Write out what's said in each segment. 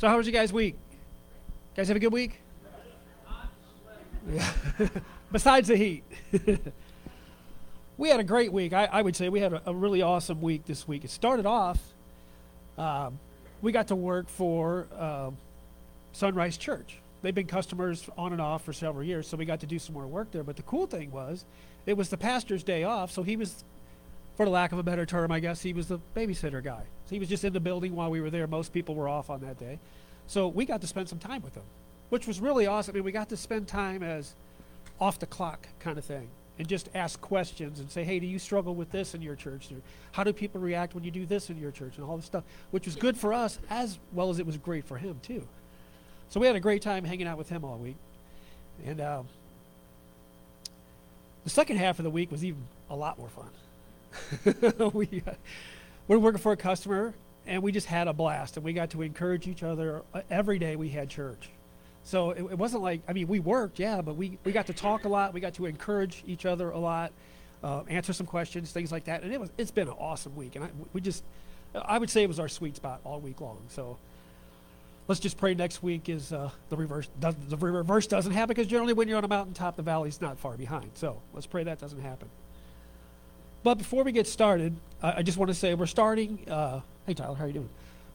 So, how was you guys' week? guys have a good week? Besides the heat. we had a great week. I, I would say we had a, a, really awesome week this week. It started off, um, we got to work for uh, Sunrise Church. They've been customers on and off for several years, so we got to do some more work there. But the cool thing was, it was the pastor's day off, so he was, for the lack of a better term, I guess, he was the babysitter guy. So he was just in the building while we were there. Most people were off on that day. So we got to spend some time with him, which was really awesome. I mean, we got to spend time as off the clock kind of thing and just ask questions and say, hey, do you struggle with this in your church? How do people react when you do this in your church? And all this stuff, which was good for us as well as it was great for him, too. So we had a great time hanging out with him all week. And um, the second half of the week was even a lot more fun. we, uh, we're working for a customer, and we just had a blast, and we got to encourage each other. Uh, every day we had church. So it, it, wasn't like, I mean, we worked, yeah, but we, we got to talk a lot. We got to encourage each other a lot, uh, answer some questions, things like that. And it was, it's been an awesome week. And I, we just, I would say it was our sweet spot all week long. So let's just pray next week is uh, the reverse. The reverse doesn't happen because generally when you're on a mountaintop, the valley's not far behind. So let's pray that doesn't happen. But before we get started, I, I just want to say we're starting. Uh, hey, Tyler, how are you doing?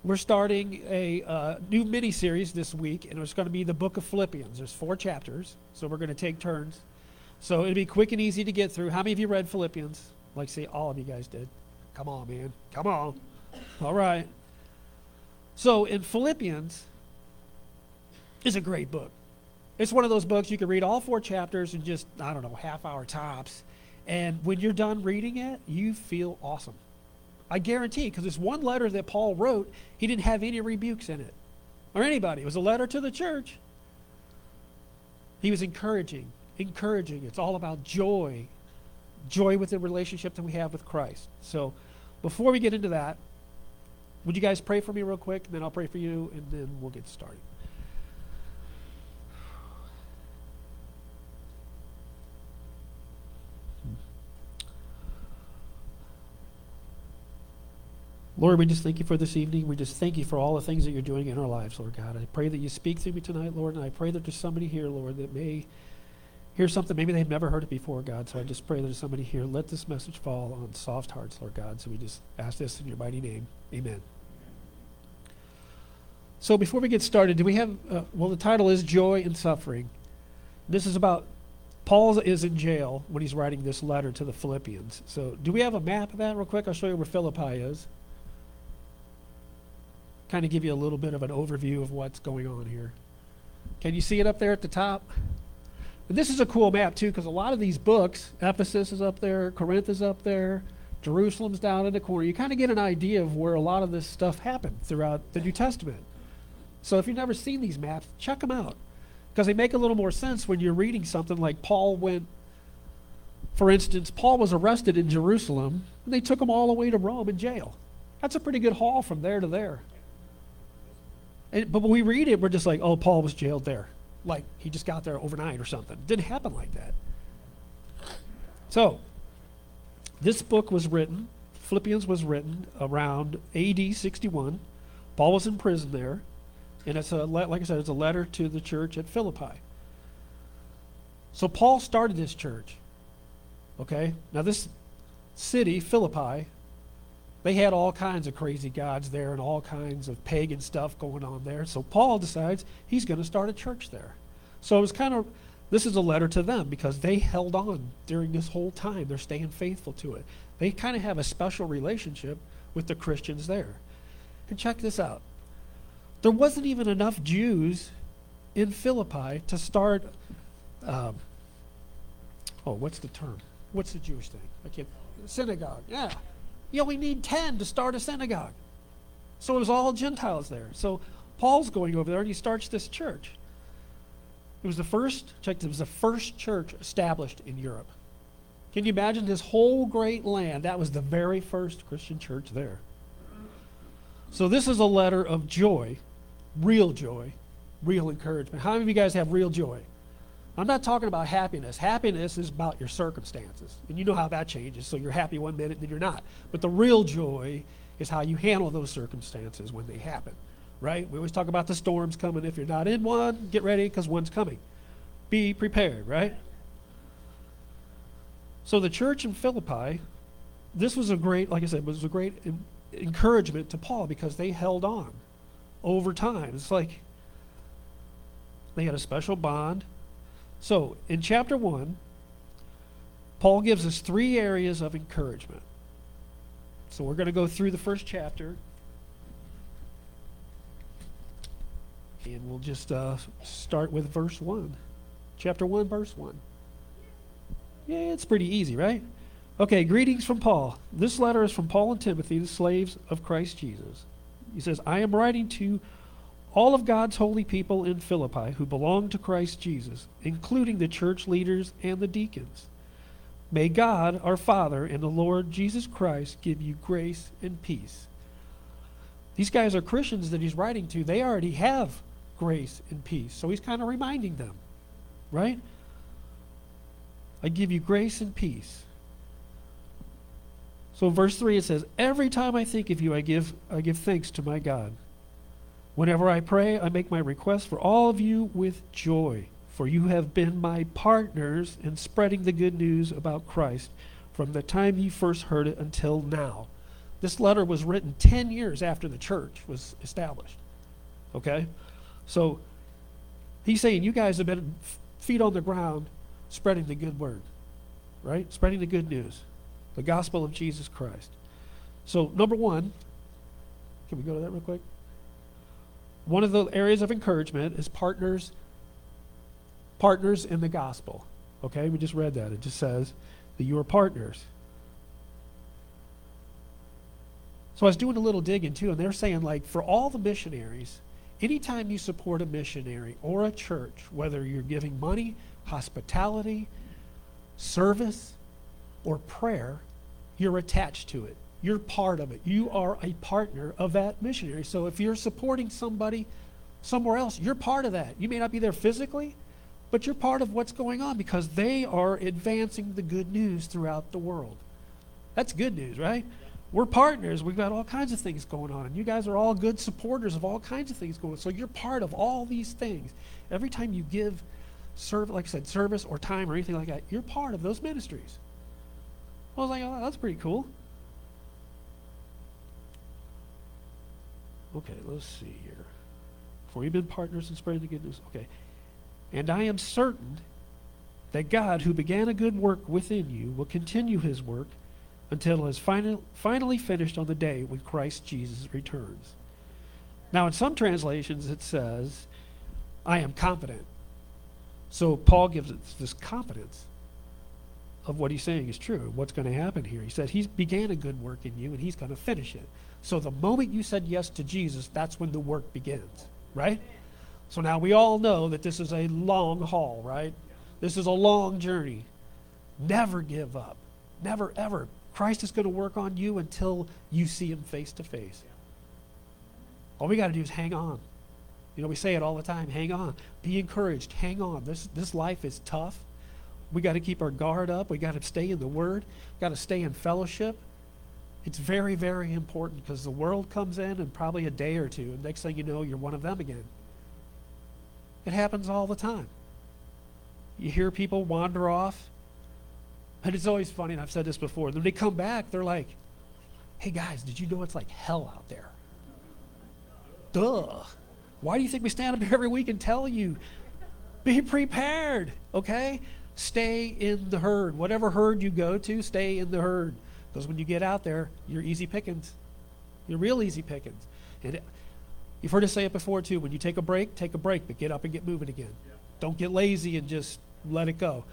We're starting a uh, new mini series this week, and it's going to be the book of Philippians. There's four chapters, so we're going to take turns. So it'll be quick and easy to get through. How many of you read Philippians? Like, say, all of you guys did. Come on, man. Come on. All right. So in Philippians is a great book. It's one of those books you can read all four chapters in just, I don't know, half hour tops. And when you're done reading it, you feel awesome. I guarantee, because it's one letter that Paul wrote, he didn't have any rebukes in it, or anybody. It was a letter to the church. He was encouraging, encouraging. It's all about joy, joy with the relationship that we have with Christ. So, before we get into that, would you guys pray for me real quick, and then I'll pray for you, and then we'll get started. Lord, we just thank you for this evening. We just thank you for all the things that you're doing in our lives, Lord God. I pray that you speak through me tonight, Lord, and I pray that there's somebody here, Lord, that may hear something. Maybe they've never heard it before, God. So I just pray that there's somebody here. Let this message fall on soft hearts, Lord God. So we just ask this in your mighty name. Amen. So before we get started, do we have, uh, well, the title is Joy and Suffering. This is about Paul is in jail when he's writing this letter to the Philippians. So do we have a map of that real quick? I'll show you where Philippi is kind of give you a little bit of an overview of what's going on here. Can you see it up there at the top? This is a cool map too, because a lot of these books, Ephesus is up there, Corinth is up there, Jerusalem's down in the corner. You kind of get an idea of where a lot of this stuff happened throughout the New Testament. So if you've never seen these maps, check them out, because they make a little more sense when you're reading something like Paul went. For instance, Paul was arrested in Jerusalem, and they took him all the way to Rome in jail. That's a pretty good haul from there to there. And, but when we read it, we're just like, oh, Paul was jailed there. Like he just got there overnight or something. It didn't happen like that. So, this book was written, Philippians was written around AD 61. Paul was in prison there. And it's a, like I said, it's a letter to the church at Philippi. So Paul started this church. Okay? Now, this city, Philippi, they had all kinds of crazy gods there and all kinds of pagan stuff going on there. So Paul decides he's going to start a church there. So it was kind of, this is a letter to them because they held on during this whole time. They're staying faithful to it. They kind of have a special relationship with the Christians there. And check this out there wasn't even enough Jews in Philippi to start, um, oh, what's the term? What's the Jewish thing? I can't, synagogue, yeah. You only need 10 to start a synagogue. So it was all Gentiles there. So Paul's going over there and he starts this church. It was the first, check, it was the first church established in Europe. Can you imagine this whole great land? That was the very first Christian church there. So this is a letter of joy, real joy, real encouragement. How many of you guys have real joy? I'm not talking about happiness. Happiness is about your circumstances. And you know how that changes. So you're happy one minute, then you're not. But the real joy is how you handle those circumstances when they happen, right? We always talk about the storms coming. If you're not in one, get ready because one's coming. Be prepared, right? So the church in Philippi, this was a great, like I said, was a great encouragement to Paul because they held on over time. It's like they had a special bond. So in chapter 1, Paul gives us three areas of encouragement. So we're going to go through the first chapter. And we'll just uh, start with verse 1. Chapter 1, verse 1. Yeah, it's pretty easy, right? Okay, greetings from Paul. This letter is from Paul and Timothy, the slaves of Christ Jesus. He says, I am writing to all of God's holy people in Philippi who belong to Christ Jesus, including the church leaders and the deacons. May God, our Father, and the Lord Jesus Christ give you grace and peace. These guys are Christians that he's writing to. They already have grace and peace. So he's kind of reminding them, right? I give you grace and peace. So verse 3 it says, Every time I think of you, I give, I give thanks to my God. Whenever I pray, I make my request for all of you with joy, for you have been my partners in spreading the good news about Christ from the time you first heard it until now. This letter was written 10 years after the church was established. Okay? So he's saying you guys have been feet on the ground spreading the good word, right? Spreading the good news, the gospel of Jesus Christ. So, number one, can we go to that real quick? One of the areas of encouragement is partners partners in the gospel. Okay, we just read that. It just says that you are partners. So I was doing a little digging too, and they're saying like for all the missionaries, anytime you support a missionary or a church, whether you're giving money, hospitality, service, or prayer, you're attached to it. You're part of it. You are a partner of that missionary. So if you're supporting somebody somewhere else, you're part of that. You may not be there physically, but you're part of what's going on because they are advancing the good news throughout the world. That's good news, right? We're partners. We've got all kinds of things going on, and you guys are all good supporters of all kinds of things going on. So you're part of all these things. Every time you give serve, like I said, service or time or anything like that, you're part of those ministries. I was like, oh, that's pretty cool. Okay, let's see here. For you've been partners in spreading the good news. Okay. And I am certain that God, who began a good work within you, will continue his work until it is final, finally finished on the day when Christ Jesus returns. Now, in some translations, it says, I am confident. So Paul gives us this confidence of what he's saying is true, what's going to happen here. He said he began a good work in you and he's going to finish it. So the moment you said yes to Jesus, that's when the work begins, right? So now we all know that this is a long haul, right? This is a long journey. Never give up. Never, ever. Christ is going to work on you until you see him face to face. All we got to do is hang on. You know, we say it all the time hang on. Be encouraged. Hang on. This, this life is tough. We got to keep our guard up. We got to stay in the Word. Got to stay in fellowship. It's very, very important because the world comes in in probably a day or two, and next thing you know, you're one of them again. It happens all the time. You hear people wander off, and it's always funny, and I've said this before. When they come back, they're like, hey guys, did you know it's like hell out there? Duh. Why do you think we stand up here every week and tell you? Be prepared, okay? Stay in the herd. Whatever herd you go to, stay in the herd. Because when you get out there, you're easy pickings. You're real easy pickings. And you've heard us say it before too. When you take a break, take a break, but get up and get moving again. Don't get lazy and just let it go.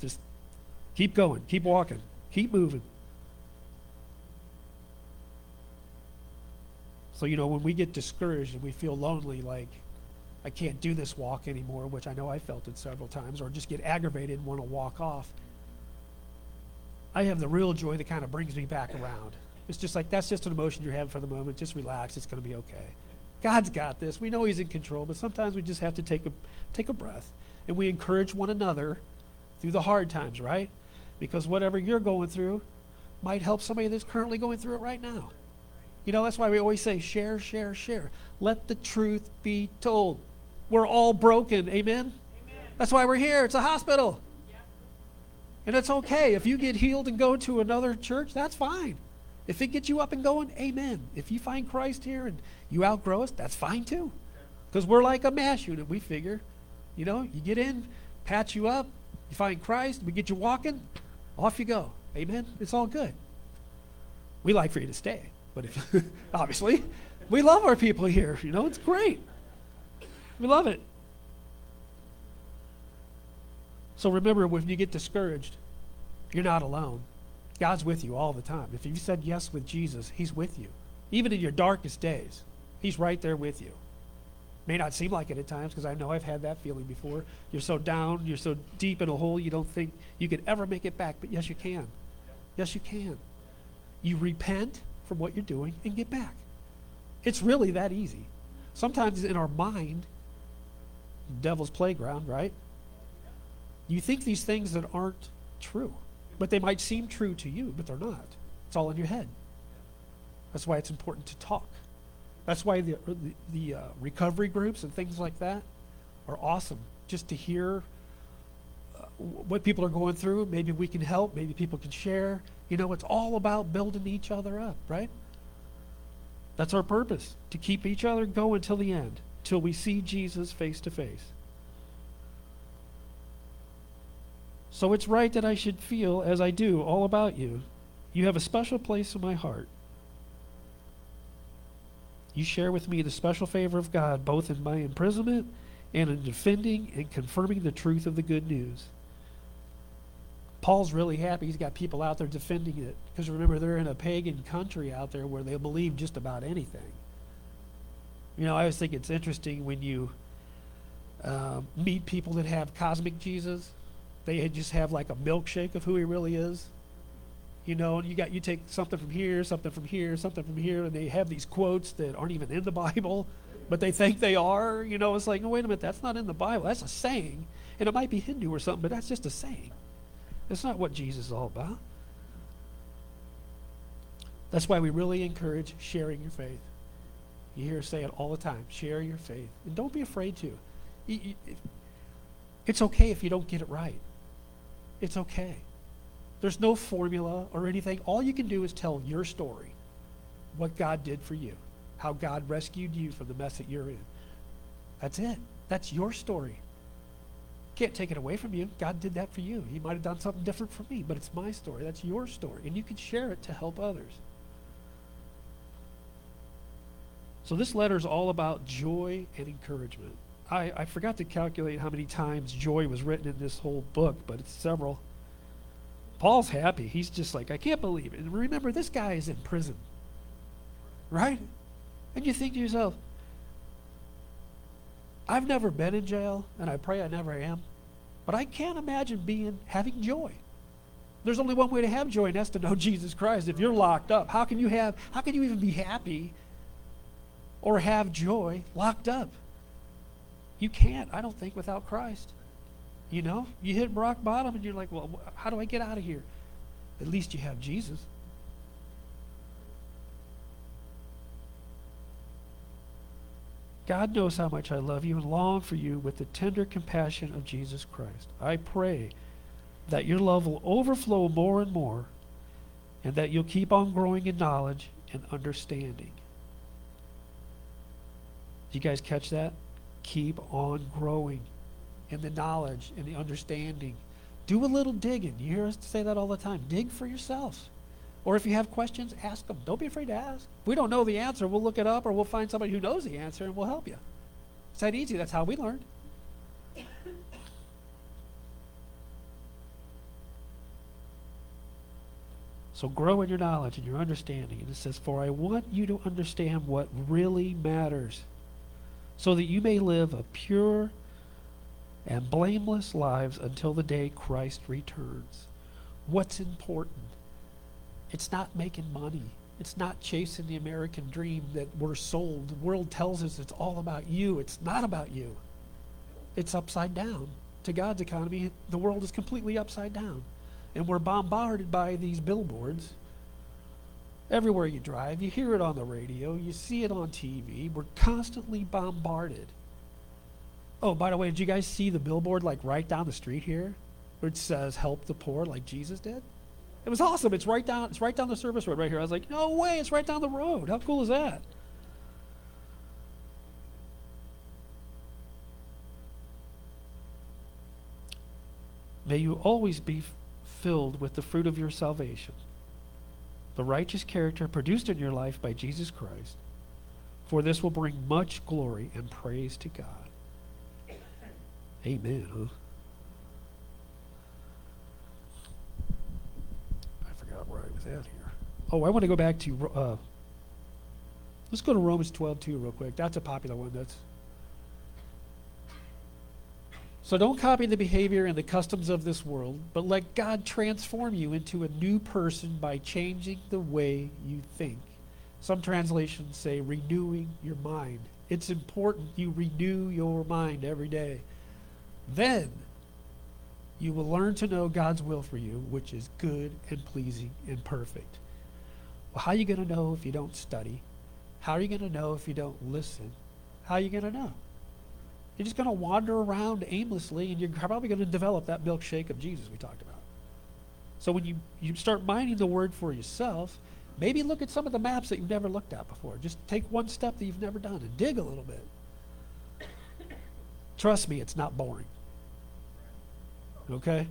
Just keep going, keep walking, keep moving. So, you know, when we get discouraged and we feel lonely, like, I can't do this walk anymore, which I know I felt it several times, or just get aggravated and want to walk off, I have the real joy that kind of brings me back around. It's just like, that's just an emotion you're having for the moment. Just relax. It's going to be okay. God's got this. We know He's in control, but sometimes we just have to take a, take a breath. And we encourage one another through the hard times, right? Because whatever you're going through might help somebody that's currently going through it right now. You know, that's why we always say share, share, share. Let the truth be told. We're all broken. Amen? Amen. That's why we're here. It's a hospital. And it's okay. If you get healed and go to another church, that's fine. If it gets you up and going, amen. If you find Christ here and you outgrow us, that's fine too. Because we're like a MASH unit. We figure, you know, you get in, patch you up, you find Christ, we get you walking, off you go. Amen. It's all good. We like for you to stay, but if, obviously, we love our people here. You know, it's great. We love it. So remember, when you get discouraged, you're not alone. God's with you all the time. If you've said yes with Jesus, He's with you. Even in your darkest days, He's right there with you. May not seem like it at times because I know I've had that feeling before. You're so down, you're so deep in a hole, you don't think you could ever make it back. But yes, you can. Yes, you can. You repent from what you're doing and get back. It's really that easy. Sometimes in our mind, devil's playground, right? You think these things that aren't true, but they might seem true to you, but they're not. It's all in your head. That's why it's important to talk. That's why the, the, the uh, recovery groups and things like that are awesome. Just to hear uh, what people are going through, maybe we can help, maybe people can share. You know, it's all about building each other up, right? That's our purpose, to keep each other going till the end, till we see Jesus face to face. So it's right that I should feel as I do all about you. You have a special place in my heart. You share with me the special favor of God both in my imprisonment and in defending and confirming the truth of the good news. Paul's really happy he's got people out there defending it because remember they're in a pagan country out there where they believe just about anything. You know, I always think it's interesting when you uh, meet people that have cosmic Jesus they just have like a milkshake of who he really is. You know, you got you take something from here, something from here, something from here, and they have these quotes that aren't even in the Bible, but they think they are. You know, it's like, wait a minute, that's not in the Bible. That's a saying, and it might be Hindu or something, but that's just a saying. That's not what Jesus is all about. That's why we really encourage sharing your faith. You hear us say it all the time share your faith. And don't be afraid to. It's okay if you don't get it right. It's okay. There's no formula or anything. All you can do is tell your story, what God did for you, how God rescued you from the mess that you're in. That's it. That's your story. Can't take it away from you. God did that for you. He might have done something different for me, but it's my story. That's your story. And you can share it to help others. So this letter is all about joy and encouragement. I, I forgot to calculate how many times joy was written in this whole book, but it's several. Paul's happy. He's just like, I can't believe it. And remember, this guy is in prison. Right? And you think to yourself, I've never been in jail, and I pray I never am, but I can't imagine being having joy. There's only one way to have joy, and that's to know Jesus Christ. If you're locked up, how can you have how can you even be happy or have joy locked up? You can't, I don't think, without Christ. You know, you hit rock bottom and you're like, well, how do I get out of here? At least you have Jesus. God knows how much I love you and long for you with the tender compassion of Jesus Christ. I pray that your love will overflow more and more and that you'll keep on growing in knowledge and understanding. Did you guys catch that? Keep on growing in the knowledge and the understanding. Do a little digging. You hear us say that all the time. Dig for yourselves. Or if you have questions, ask them. Don't be afraid to ask. If we don't know the answer, we'll look it up or we'll find somebody who knows the answer and we'll help you. It's that easy. That's how we learned. So grow in your knowledge and your understanding. And it says, For I want you to understand what really matters so that you may live a pure and blameless lives until the day Christ returns. What's important? It's not making money. It's not chasing the American dream that we're sold. The world tells us it's all about you. It's not about you. It's upside down. To God's economy, the world is completely upside down. And we're bombarded by these billboards everywhere you drive. You hear it on the radio, you see it on TV. We're constantly bombarded. Oh, by the way, did you guys see the billboard like right down the street here? It says help the poor like Jesus did? It was awesome. It's right down it's right down the service road right here. I was like, "No way, it's right down the road. How cool is that?" May you always be filled with the fruit of your salvation, the righteous character produced in your life by Jesus Christ, for this will bring much glory and praise to God. Amen, huh? I forgot where I was at here. Oh, I want to go back to, uh, let's go to Romans 12 too, real quick. That's a popular one. That's so don't copy the behavior and the customs of this world, but let God transform you into a new person by changing the way you think. Some translations say renewing your mind. It's important you renew your mind every day. Then you will learn to know God's will for you, which is good and pleasing and perfect. Well, how are you going to know if you don't study? How are you going to know if you don't listen? How are you going to know? You're just going to wander around aimlessly, and you're probably going to develop that milkshake of Jesus we talked about. So when you, you start mining the word for yourself, maybe look at some of the maps that you've never looked at before. Just take one step that you've never done and dig a little bit. Trust me, it's not boring. Okay?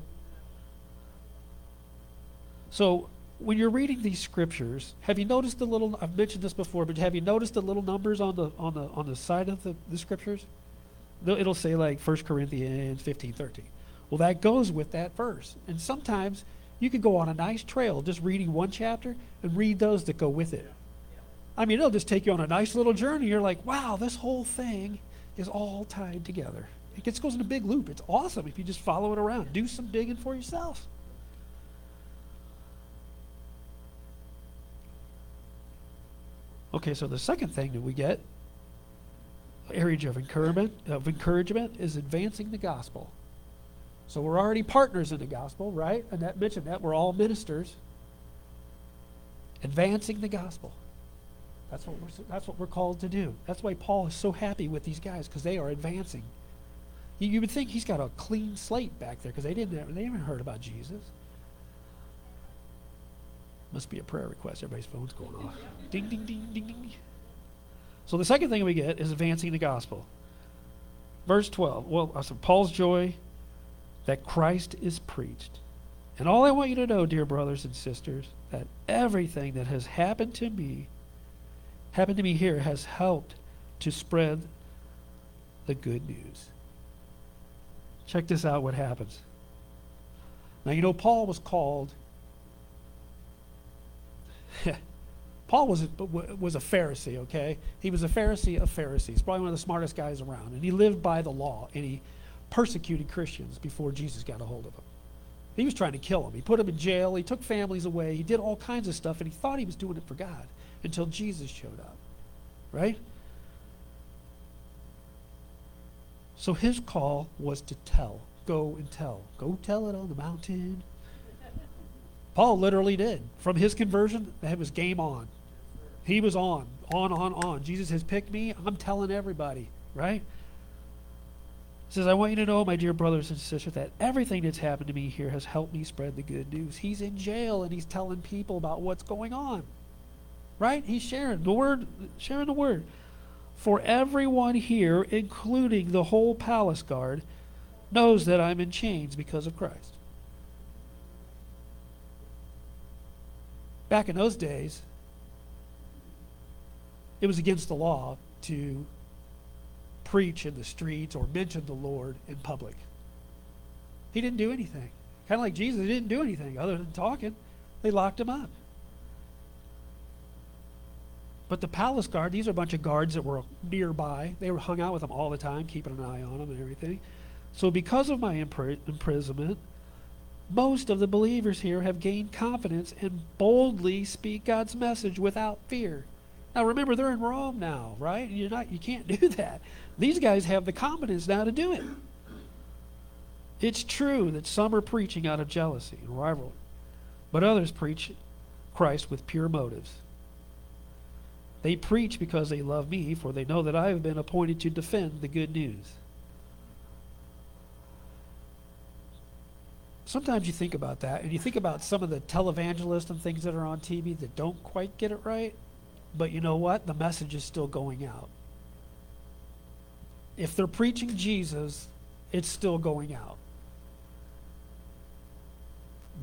So when you're reading these scriptures, have you noticed the little I've mentioned this before, but have you noticed the little numbers on the on the on the side of the, the scriptures? It'll say like 1 Corinthians 15, 13. Well, that goes with that verse. And sometimes you could go on a nice trail just reading one chapter and read those that go with it. I mean, it'll just take you on a nice little journey. You're like, wow, this whole thing is all tied together. It just goes in a big loop. It's awesome if you just follow it around. Do some digging for yourself. Okay, so the second thing that we get area of encouragement, of encouragement is advancing the gospel. So we're already partners in the gospel, right? And that mentioned that we're all ministers. Advancing the gospel. That's what we're that's what we're called to do. That's why Paul is so happy with these guys because they are advancing. You, you, would think he's got a clean slate back there because they didn't they haven't heard about Jesus. Must be a prayer request. Everybody's phone's going off. Ding ding ding ding ding. So the second thing we get is advancing the gospel. Verse 12. Well, I said, Paul's joy that Christ is preached. And all I want you to know, dear brothers and sisters, that everything that has happened to me, happened to me here, has helped to spread the good news. Check this out what happens. Now, you know, Paul was called Paul was a, was a Pharisee, okay? He was a Pharisee of Pharisees, probably one of the smartest guys around. And he lived by the law, and he persecuted Christians before Jesus got a hold of him. He was trying to kill them. He put them in jail. He took families away. He did all kinds of stuff, and he thought he was doing it for God until Jesus showed up, right? So his call was to tell. Go and tell. Go tell it on the mountain. Paul literally did. From his conversion, that was game on. He was on, on, on, on. Jesus has picked me. I'm telling everybody, right? He says, I want you to know, my dear brothers and sisters, that everything that's happened to me here has helped me spread the good news. He's in jail and he's telling people about what's going on. Right? He's sharing the word, sharing the word. For everyone here, including the whole palace guard, knows that I'm in chains because of Christ. Back in those days, it was against the law to preach in the streets or mention the Lord in public. He didn't do anything. Kind of like Jesus, he didn't do anything other than talking. They locked him up. But the palace guard, these are a bunch of guards that were nearby. They were hung out with him all the time, keeping an eye on him and everything. So because of my imprisonment, most of the believers here have gained confidence and boldly speak God's message without fear. Now remember, they're in Rome now, right? You're not, you can't do that. These guys have the confidence now to do it. It's true that some are preaching out of jealousy and rivalry, but others preach Christ with pure motives. They preach because they love me, for they know that I have been appointed to defend the good news. Sometimes you think about that, and you think about some of the televangelists and things that are on TV that don't quite get it right, but you know what? The message is still going out. If they're preaching Jesus, it's still going out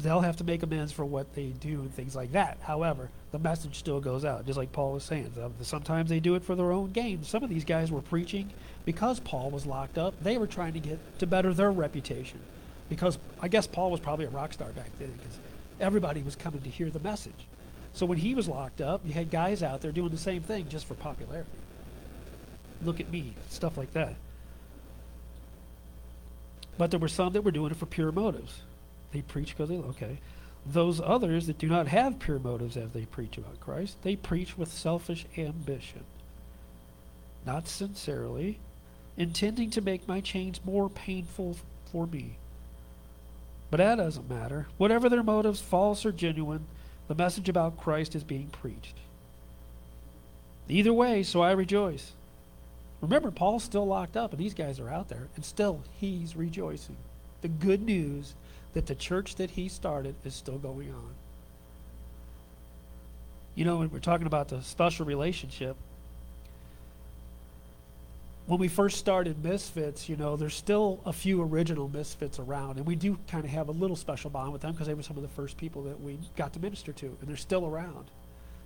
they'll have to make amends for what they do and things like that. However, the message still goes out, just like Paul was saying. Sometimes they do it for their own gain. Some of these guys were preaching because Paul was locked up. They were trying to get to better their reputation. Because I guess Paul was probably a rock star back then because everybody was coming to hear the message. So when he was locked up, you had guys out there doing the same thing just for popularity. Look at me, stuff like that. But there were some that were doing it for pure motives. They preach because they okay. Those others that do not have pure motives as they preach about Christ, they preach with selfish ambition, not sincerely, intending to make my chains more painful for me. But that doesn't matter. Whatever their motives, false or genuine, the message about Christ is being preached. Either way, so I rejoice. Remember, Paul's still locked up, and these guys are out there, and still he's rejoicing. The good news that the church that he started is still going on. You know, when we're talking about the special relationship, when we first started Misfits, you know, there's still a few original Misfits around, and we do kind of have a little special bond with them because they were some of the first people that we got to minister to, and they're still around.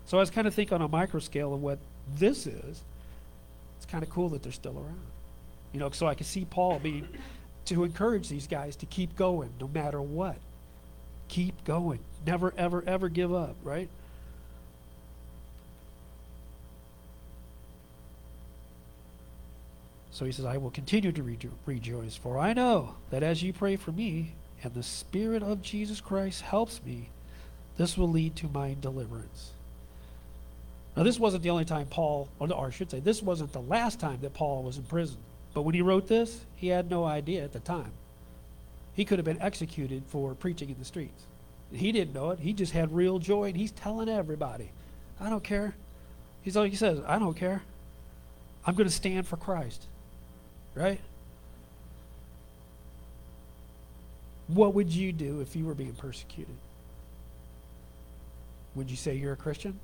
So I was kind of thinking on a micro scale of what this is. It's kind of cool that they're still around. You know, so I can see Paul being to encourage these guys to keep going no matter what. Keep going. Never, ever, ever give up, right? So he says, I will continue to rejo- rejoice, for I know that as you pray for me, and the Spirit of Jesus Christ helps me, this will lead to my deliverance. Now, this wasn't the only time Paul, or I should say, this wasn't the last time that Paul was in prison. But when he wrote this, he had no idea at the time. He could have been executed for preaching in the streets. He didn't know it. He just had real joy, and he's telling everybody, I don't care. He's like he says, I don't care. I'm going to stand for Christ. Right? What would you do if you were being persecuted? Would you say you're a Christian?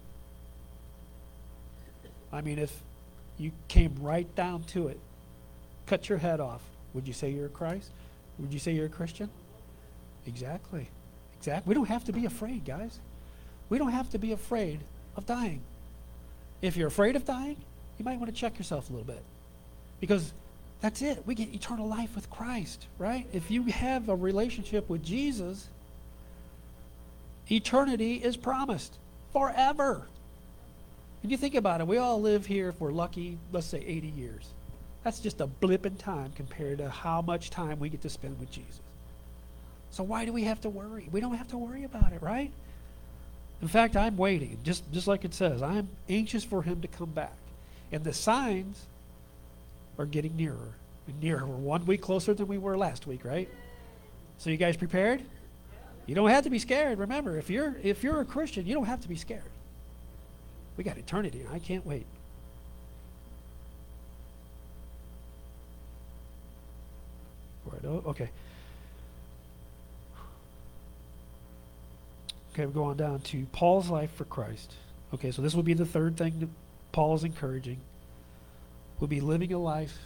I mean, if you came right down to it, cut your head off, would you say you're a Christ? Would you say you're a Christian? Exactly. Exactly. We don't have to be afraid, guys. We don't have to be afraid of dying. If you're afraid of dying, you might want to check yourself a little bit. Because that's it. We get eternal life with Christ, right? If you have a relationship with Jesus, eternity is promised forever. And you think about it, we all live here, if we're lucky, let's say 80 years. That's just a blip in time compared to how much time we get to spend with Jesus. So why do we have to worry? We don't have to worry about it, right? In fact, I'm waiting, just, just like it says. I'm anxious for him to come back. And the signs are getting nearer and nearer. We're one week closer than we were last week, right? So you guys prepared? You don't have to be scared. Remember, if you're if you're a Christian, you don't have to be scared. We got eternity. I can't wait. Oh, okay. Okay, we're going down to Paul's life for Christ. Okay, so this will be the third thing that Paul is encouraging. We'll be living a life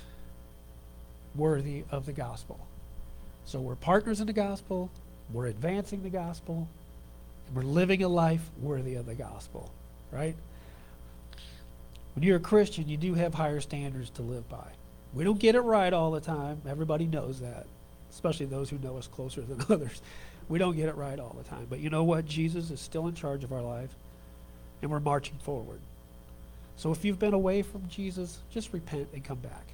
worthy of the gospel. So we're partners in the gospel, we're advancing the gospel, and we're living a life worthy of the gospel, right? When you're a Christian, you do have higher standards to live by. We don't get it right all the time. Everybody knows that, especially those who know us closer than others. We don't get it right all the time. But you know what? Jesus is still in charge of our life, and we're marching forward. So if you've been away from Jesus, just repent and come back.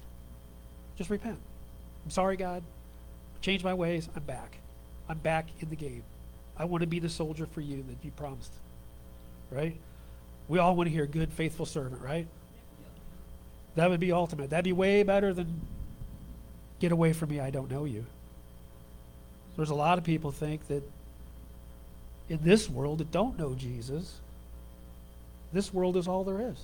Just repent. I'm sorry, God. Change my ways. I'm back. I'm back in the game. I want to be the soldier for you that you promised. Right? We all want to hear good, faithful servant, right? That would be ultimate. That'd be way better than get away from me, I don't know you. There's a lot of people think that in this world that don't know Jesus, this world is all there is.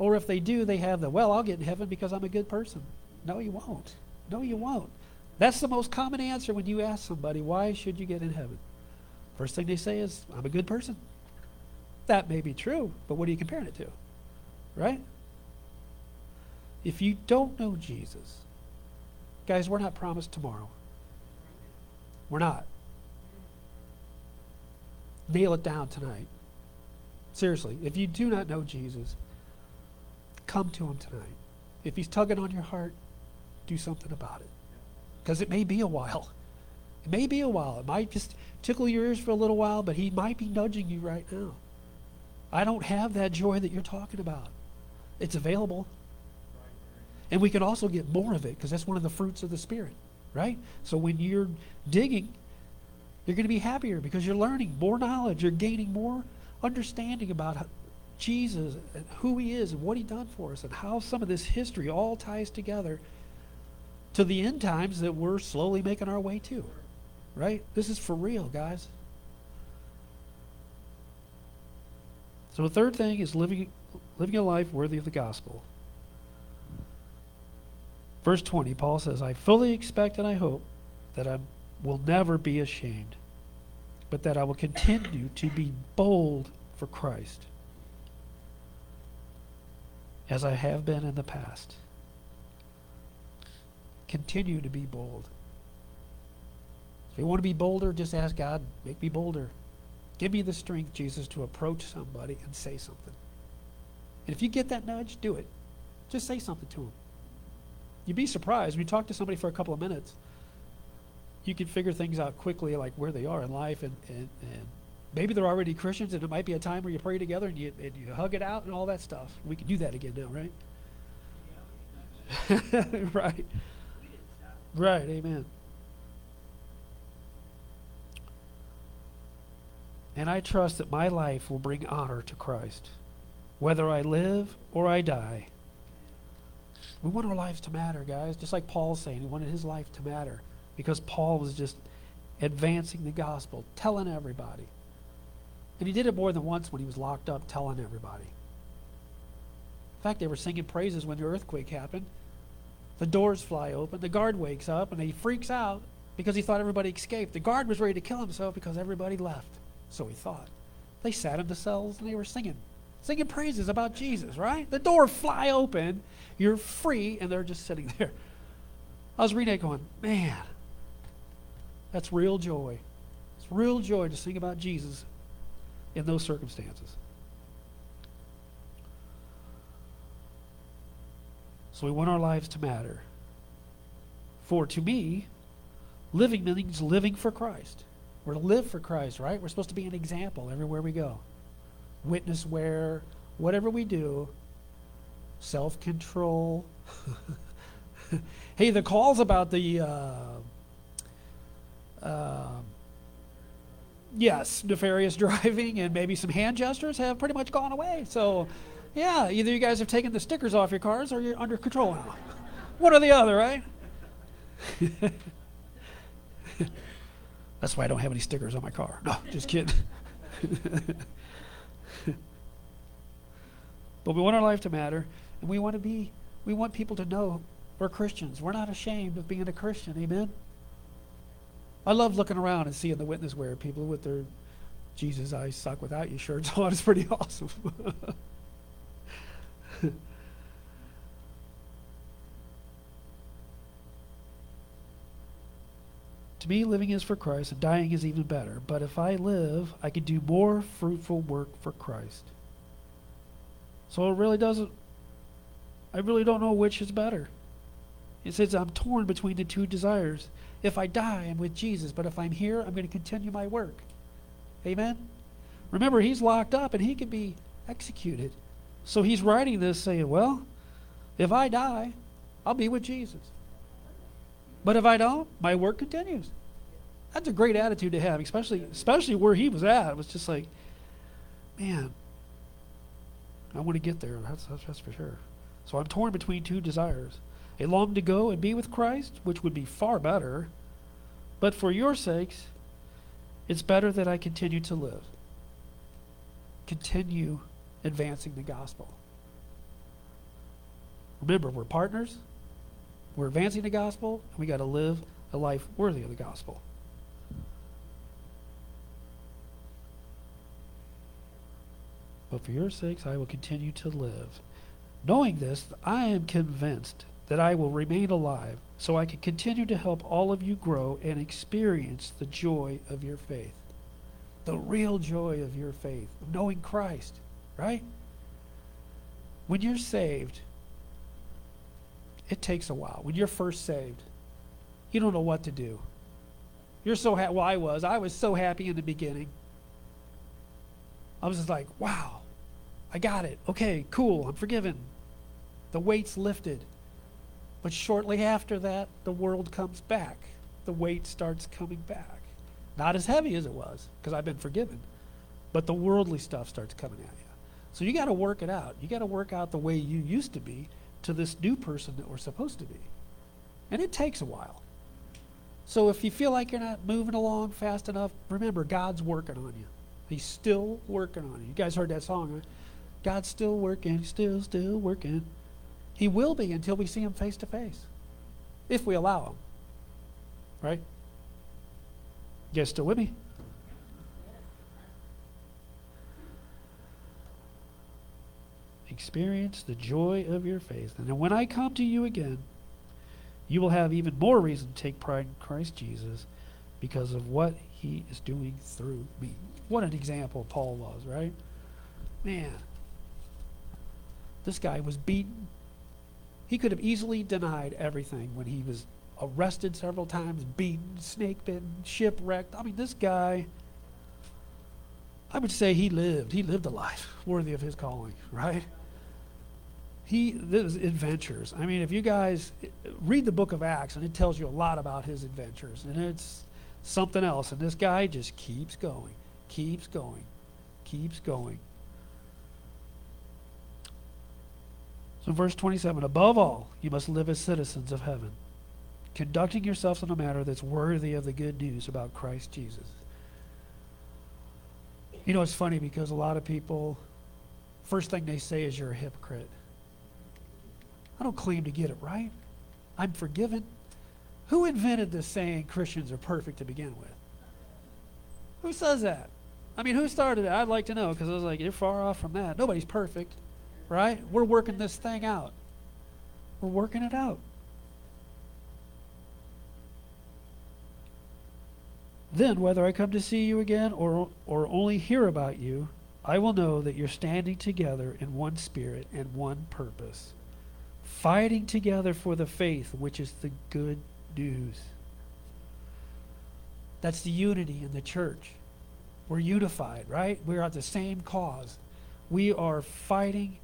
Or if they do, they have the, well, I'll get in heaven because I'm a good person. No, you won't. No, you won't. That's the most common answer when you ask somebody, why should you get in heaven? First thing they say is, I'm a good person. That may be true, but what are you comparing it to? Right? If you don't know Jesus, guys, we're not promised tomorrow. We're not. Nail it down tonight. Seriously, if you do not know Jesus, come to him tonight. If he's tugging on your heart, do something about it. Because it may be a while. It may be a while. It might just tickle your ears for a little while, but he might be nudging you right now. I don't have that joy that you're talking about. It's available. And we can also get more of it because that's one of the fruits of the Spirit, right? So when you're digging, you're going to be happier because you're learning more knowledge. You're gaining more understanding about Jesus and who he is and what he done for us and how some of this history all ties together to the end times that we're slowly making our way to. Right? This is for real, guys. So the third thing is living living a life worthy of the gospel. Verse 20, Paul says, I fully expect and I hope that I will never be ashamed, but that I will continue to be bold for Christ, as I have been in the past. Continue to be bold. If you want to be bolder, just ask God, make me bolder. Give me the strength, Jesus, to approach somebody and say something. And if you get that nudge, do it. Just say something to them. You'd be surprised. When you talk to somebody for a couple of minutes, you can figure things out quickly, like where they are in life, and, and, and maybe they're already Christians, and it might be a time where you pray together and you, and you hug it out and all that stuff. We can do that again now, right? right. Right, amen. And I trust that my life will bring honor to Christ, whether I live or I die. We want our lives to matter, guys, just like Paul's saying. He wanted his life to matter because Paul was just advancing the gospel, telling everybody. And he did it more than once when he was locked up, telling everybody. In fact, they were singing praises when the earthquake happened. The doors fly open. The guard wakes up and he freaks out because he thought everybody escaped. The guard was ready to kill himself because everybody left. So he thought. They sat in the cells and they were singing, singing praises about Jesus, right? The door fly open, you're free, and they're just sitting there. I was reading it going, man, that's real joy. It's real joy to sing about Jesus in those circumstances. So we want our lives to matter. For to me, living means living for Christ. We're to live for Christ, right? We're supposed to be an example everywhere we go. Witness where, whatever we do, self control. hey, the calls about the. Uh, uh, yes, nefarious driving and maybe some hand gestures have pretty much gone away. So, yeah, either you guys have taken the stickers off your cars or you're under control now. One or the other, right? That's why I don't have any stickers on my car. No, just kidding. but we want our life to matter, and we want to be, we want people to know we're Christians. We're not ashamed of being a Christian. Amen? I love looking around and seeing the witness wear people with their Jesus, I suck without you shirts on. It's pretty awesome. To me, living is for Christ, and dying is even better. But if I live, I can do more fruitful work for Christ. So it really doesn't, I really don't know which is better. It says I'm torn between the two desires. If I die, I'm with Jesus, but if I'm here, I'm going to continue my work. Amen? Remember, he's locked up and he can be executed. So he's writing this saying, well, if I die, I'll be with Jesus. But if I don't, my work continues. That's a great attitude to have, especially especially where he was at. It was just like, man, I want to get there. That's, that's, that's for sure. So I'm torn between two desires. I long to go and be with Christ, which would be far better. But for your sakes, it's better that I continue to live. Continue advancing the gospel. Remember, we're partners, we're advancing the gospel, and we got to live a life worthy of the gospel. But for your sakes, I will continue to live. Knowing this, I am convinced that I will remain alive so I can continue to help all of you grow and experience the joy of your faith. The real joy of your faith, of knowing Christ, right? When you're saved, it takes a while. When you're first saved, you don't know what to do. You're so happy. Well, I was. I was so happy in the beginning. I was just like, wow, I got it. Okay, cool. I'm forgiven. The weight's lifted. But shortly after that, the world comes back. The weight starts coming back. Not as heavy as it was, because I've been forgiven. But the worldly stuff starts coming at you. So you got to work it out. You got to work out the way you used to be to this new person that we're supposed to be. And it takes a while. So if you feel like you're not moving along fast enough, remember God's working on you. He's still working on you. You guys heard that song, right? God's still working, still, still working. He will be until we see him face to face, if we allow him. Right? You guys still with me? Experience the joy of your faith. And when I come to you again, you will have even more reason to take pride in Christ Jesus because of what he is doing through me. What an example Paul was, right? Man, this guy was beaten. He could have easily denied everything when he was arrested several times, beaten, snake bitten, shipwrecked. I mean, this guy, I would say he lived. He lived a life worthy of his calling, right? He, this adventures. I mean, if you guys read the book of Acts, and it tells you a lot about his adventures, and it's something else. And this guy just keeps going, keeps going, keeps going. So, verse 27 Above all, you must live as citizens of heaven, conducting yourselves in a manner that's worthy of the good news about Christ Jesus. You know, it's funny because a lot of people, first thing they say is you're a hypocrite. I don't claim to get it right. I'm forgiven. Who invented this saying Christians are perfect to begin with? Who says that? I mean, who started it? I'd like to know because I was like, you're far off from that. Nobody's perfect right? We're working this thing out. We're working it out. Then, whether I come to see you again or, or only hear about you, I will know that you're standing together in one spirit and one purpose, fighting together for the faith, which is the good news. That's the unity in the church. We're unified, right? We're at the same cause. We are fighting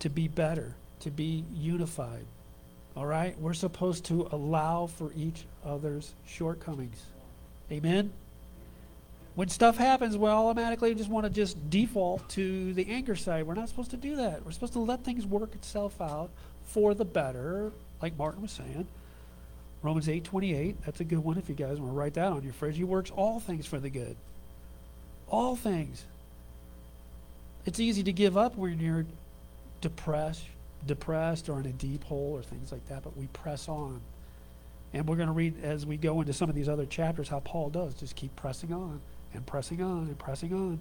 to be better, to be unified. All right? We're supposed to allow for each other's shortcomings. Amen? When stuff happens, we automatically just want to just default to the anger side. We're not supposed to do that. We're supposed to let things work itself out for the better, like Martin was saying. Romans 8 28, that's a good one if you guys want to write that on your fridge. He works all things for the good. All things. It's easy to give up when you're depressed, depressed or in a deep hole or things like that, but we press on. And we're going to read as we go into some of these other chapters how Paul does just keep pressing on and pressing on and pressing on.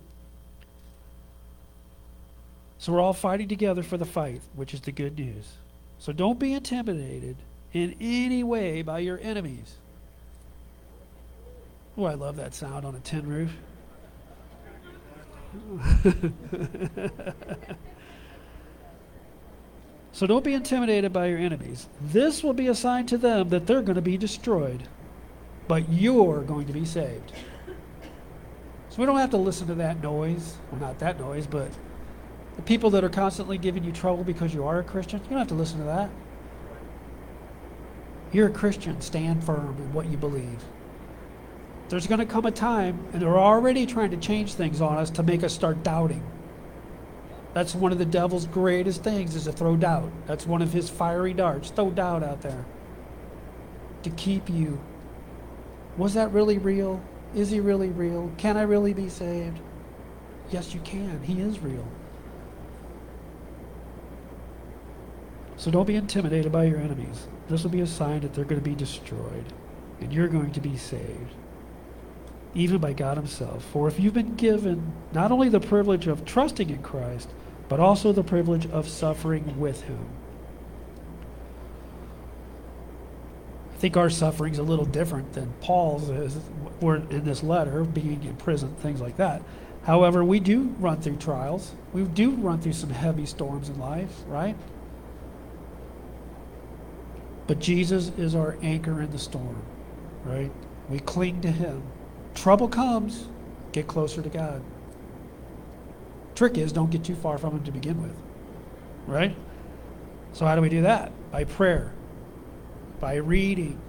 So we're all fighting together for the fight, which is the good news. So don't be intimidated in any way by your enemies. Oh, I love that sound on a tin roof. So don't be intimidated by your enemies. This will be a sign to them that they're going to be destroyed, but you're going to be saved. So we don't have to listen to that noise. Well, not that noise, but the people that are constantly giving you trouble because you are a Christian. You don't have to listen to that. You're a Christian. Stand firm in what you believe. There's going to come a time, and they're already trying to change things on us to make us start doubting. That's one of the devil's greatest things is to throw doubt. That's one of his fiery darts. Throw doubt out there to keep you. Was that really real? Is he really real? Can I really be saved? Yes, you can. He is real. So don't be intimidated by your enemies. This will be a sign that they're going to be destroyed, and you're going to be saved, even by God Himself. For if you've been given not only the privilege of trusting in Christ, but also the privilege of suffering with Him. I think our suffering's a little different than Paul's is we're in this letter, being in prison, things like that. However, we do run through trials. We do run through some heavy storms in life, right? But Jesus is our anchor in the storm, right? We cling to him. Trouble comes, get closer to God. Trick is don't get too far from him to begin with, right? So how do we do that? By prayer, by reading,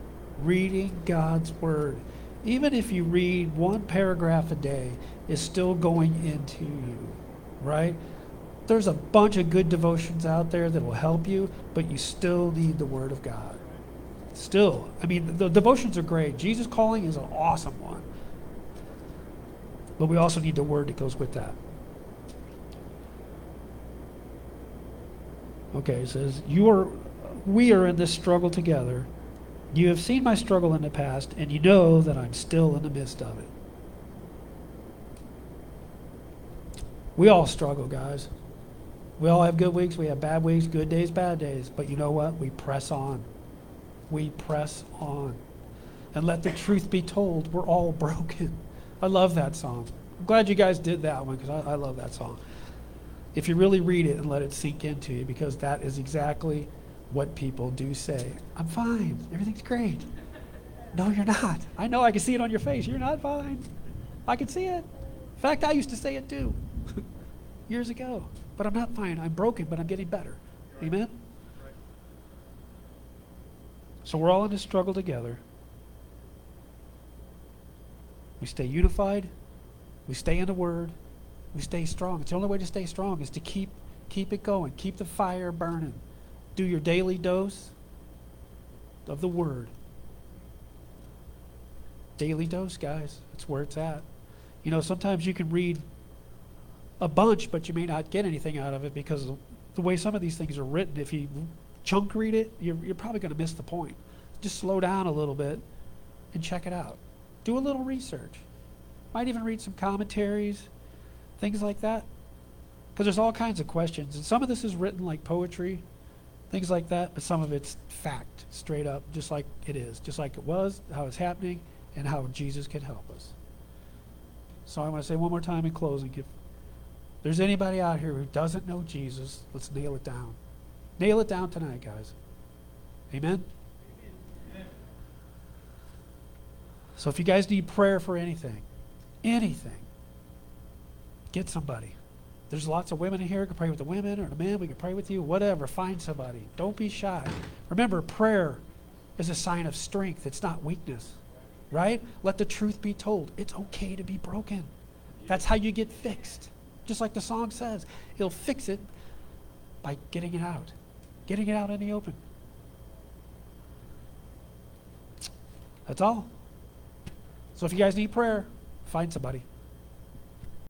reading God's word. Even if you read one paragraph a day, is still going into you, right? There's a bunch of good devotions out there that will help you, but you still need the Word of God. Still, I mean, the devotions are great. Jesus Calling is an awesome one. But we also need the Word that goes with that. Okay, it says, you are, we are in this struggle together. You have seen my struggle in the past, and you know that I'm still in the midst of it. We all struggle, guys. We all have good weeks, we have bad weeks, good days, bad days. But you know what? We press on. We press on. And let the truth be told, we're all broken. I love that song. I'm glad you guys did that one because I, I love that song. If you really read it and let it sink into you, because that is exactly what people do say. I'm fine. Everything's great. No, you're not. I know. I can see it on your face. You're not fine. I can see it. In fact, I used to say it too years ago. But I'm not fine. I'm broken, but I'm getting better. Amen? So we're all in this struggle together. We stay unified. We stay in the Word. We stay strong. It's the only way to stay strong is to keep keep it going. Keep the fire burning. Do your daily dose of the Word. Daily dose, guys. That's where it's at. You know, sometimes you can read a bunch, but you may not get anything out of it because the way some of these things are written, if you chunk read it, you're, you're probably going to miss the point. Just slow down a little bit and check it out. Do a little research. Might even read some commentaries, things like that. Because there's all kinds of questions. And some of this is written like poetry, things like that, but some of it's fact, straight up, just like it is, just like it was, how it's happening, and how Jesus can help us. So I want to say one more time in closing if there's anybody out here who doesn't know Jesus, let's nail it down. Nail it down tonight, guys. Amen? So if you guys need prayer for anything, anything, get somebody. There's lots of women in here. We can pray with the women or the men. We can pray with you. Whatever. Find somebody. Don't be shy. Remember, prayer is a sign of strength. It's not weakness. Right? Let the truth be told. It's okay to be broken. That's how you get fixed. Just like the song says, He'll fix it by getting it out, getting it out in the open. That's all. So if you guys need prayer, find somebody.